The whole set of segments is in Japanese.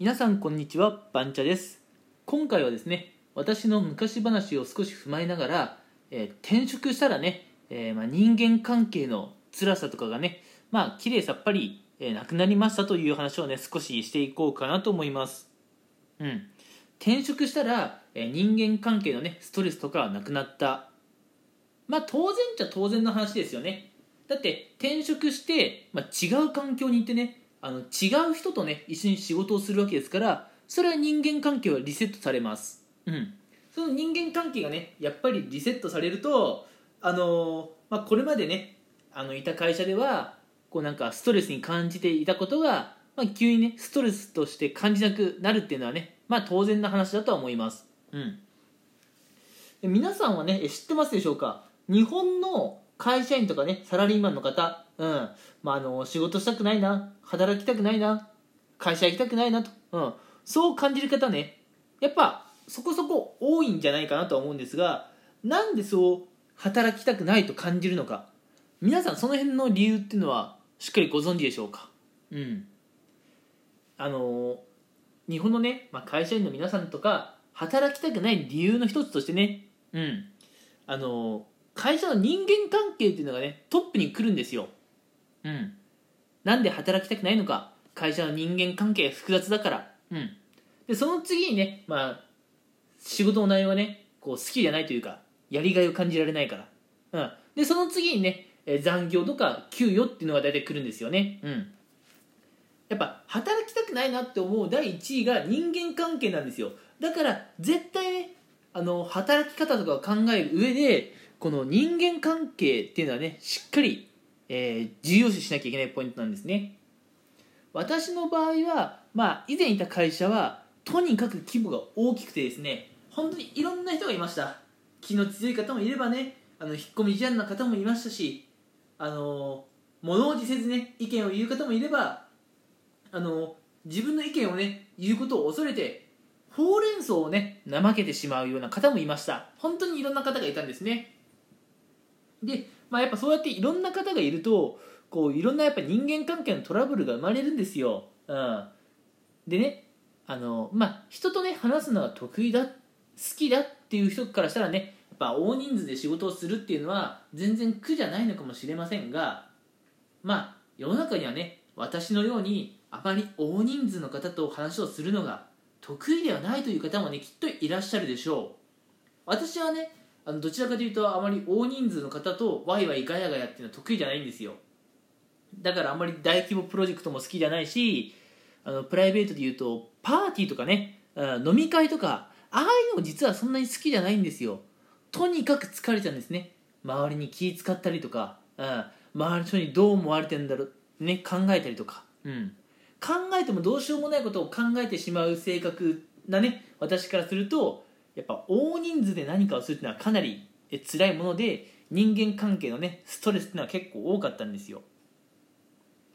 皆さんこんにちはバンチャです。今回はですね私の昔話を少し踏まえながら、えー転職したらね、えーまあ、人間関係の辛さとかがねまあ綺麗さっぱり、えーなくなりましたという話をね少ししていこうかなと思います。うん。転職したら、え人間関係のねストレスとかはなくなった。まあ当然っちゃ当然の話ですよね。だって転職して、まあ、違う環境に行ってねあの違う人とね一緒に仕事をするわけですからそれは人間関係はリセットされます。うん。その人間関係がねやっぱりリセットされるとあのまあ、これまでねあのいた会社ではこうなんかストレスに感じていたことが、まあ、急にねストレスとして感じなくなるっていうのはねまあ当然な話だとは思います。うん。皆さんはね知ってますでしょうか？日本の会社員とかねサラリーマンの方、うん。まあ、あの仕事したくないな。働きたくないな。会社行きたくないなと、うん、そう感じる方ね。やっぱそこそこ多いんじゃないかなとは思うんですがなんでそう働きたくないと感じるのか。皆さんその辺の理由っていうのはしっかりご存知でしょうか？うん。あの日本のね、まあ、会社員の皆さんとか働きたくない理由の一つとしてね。うん。あの会社の人間関係っていうのがねトップに来るんですよ。うん。なんで働きたくないのか。会社の人間関係が複雑だから。うん。でその次にねまあ仕事の内容がねこう好きじゃないというかやりがいを感じられないから。うん。でその次にねえー残業とか給与っていうのが大体来るんですよね。うん。やっぱ働きたくないなって思う第1位が人間関係なんですよ。だから絶対ねあの働き方とかを考える上でこの人間関係っていうのはねしっかり、えー重要視しなきゃいけないポイントなんですね。私の場合はまあ以前いた会社はとにかく規模が大きくてですね本当にいろんな人がいました。気の強い方もいればねあの引っ込み思案な方もいましたしあの物おじせずね意見を言う方もいればあの自分の意見をね言うことを恐れてほうれん草をね怠けてしまうような方もいました。本当にいろんな方がいたんですね。で、まあ、やっぱそうやっていろんな方がいるとこういろんなやっぱ人間関係のトラブルが生まれるんですよ、うん、でねあのまあ人とね話すのが得意だ好きだっていう人からしたらねやっぱ大人数で仕事をするっていうのは全然苦じゃないのかもしれませんがまあ世の中にはね私のようにあまり大人数の方と話をするのが得意ではないという方もねきっといらっしゃるでしょう。私はねあのどちらかというとあまり大人数の方とワイワイガヤガヤっていうのは得意じゃないんですよ。だからあんまり大規模プロジェクトも好きじゃないしあのプライベートで言うとパーティーとかね飲み会とかああいうのも実はそんなに好きじゃないんですよ。とにかく疲れちゃうんですね。周りに気使ったりとか、うん、周りの人にどう思われてんだろうね考えたりとか、うん、考えてもどうしようもないことを考えてしまう性格なね。私からするとやっぱ大人数で何かをするっていうのはかなり辛いもので人間関係のねストレスっていうのは結構多かったんですよ。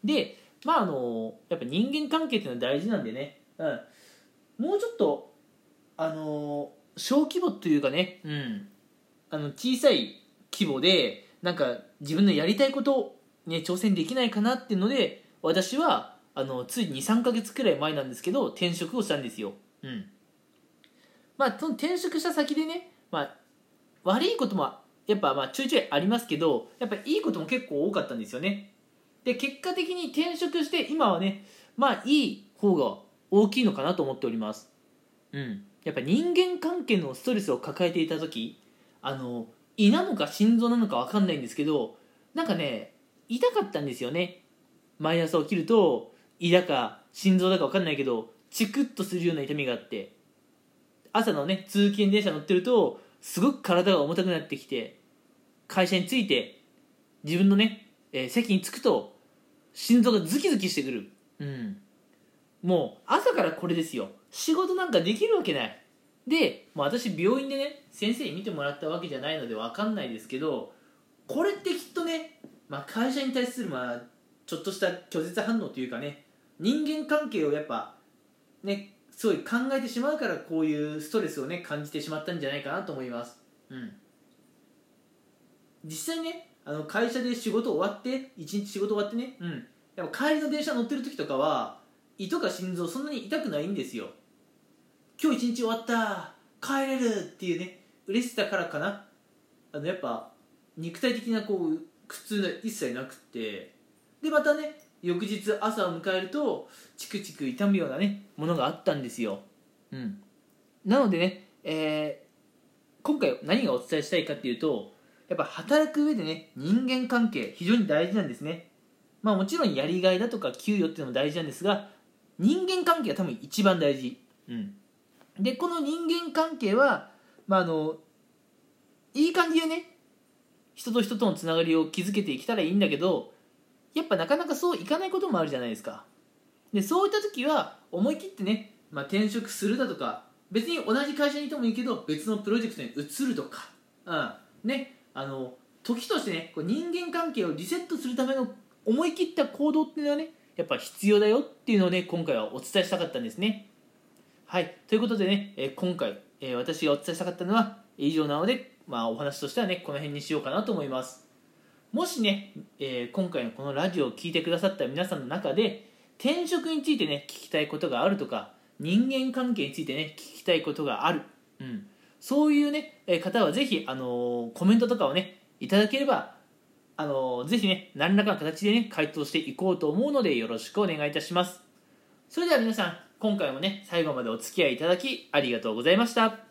でまああのやっぱ人間関係っていうのは大事なんでね、うん、もうちょっとあの小規模というかね、うん、あの小さい規模でなんか自分のやりたいことを、ね、挑戦できないかなっていうので私はあのつい23ヶ月くらい前なんですけど転職をしたんですよ、うん。まあ、その転職した先でね、まあ、悪いこともやっぱまあちょいちょいありますけどやっぱいいことも結構多かったんですよね。で結果的に転職して今はねまあいい方が大きいのかなと思っております。うん。やっぱ人間関係のストレスを抱えていた時あの胃なのか心臓なのか分かんないんですけどなんかね痛かったんですよね。毎朝起きると胃だか心臓だか分かんないけどチクッとするような痛みがあって朝のね通勤電車乗ってるとすごく体が重たくなってきて会社に着いて自分のね、えー席に着くと心臓がズキズキしてくる。うん。もう朝からこれですよ。仕事なんかできるわけない。でもう私病院でね先生に見てもらったわけじゃないので分かんないですけどこれってきっとね、まあ、会社に対するまあちょっとした拒絶反応というかね人間関係をやっぱねすごい考えてしまうからこういうストレスをね感じてしまったんじゃないかなと思います。うん。実際ねあの会社で仕事終わって一日仕事終わってねうん。やっぱ帰りの電車乗ってる時とかは胃とか心臓そんなに痛くないんですよ。今日一日終わった帰れるっていうね嬉しさからかな。あのやっぱ肉体的なこう苦痛が一切なくって。でまたね翌日朝を迎えるとチクチク痛むようなねものがあったんですよ。うん。なのでね、えー今回何がお伝えしたいかっていうとやっぱ働く上でね人間関係非常に大事なんですね。まあもちろんやりがいだとか給与っていうのも大事なんですが人間関係が多分一番大事。うん。でこの人間関係はまああのいい感じでね人と人とのつながりを築けていけたらいいんだけどやっぱなかなかそういかないこともあるじゃないですか。でそういった時は思い切ってね、まあ、転職するだとか別に同じ会社にいてもいいけど別のプロジェクトに移るとか、うんね、あの時としてねこう人間関係をリセットするための思い切った行動っていうのはねやっぱ必要だよっていうのをね今回はお伝えしたかったんですね。はいということでね、え今回、え私がお伝えしたかったのは以上なので、まあ、お話としてはねこの辺にしようかなと思います。もしね、えー今回のこのラジオを聞いてくださった皆さんの中で転職についてね聞きたいことがあるとか人間関係についてね聞きたいことがある、うん、そういうねえー方はぜひ、あのーコメントとかをねいただければ、あのーぜひね何らかの形でね回答していこうと思うのでよろしくお願いいたします。それでは皆さん今回もね最後までお付き合いいただきありがとうございました。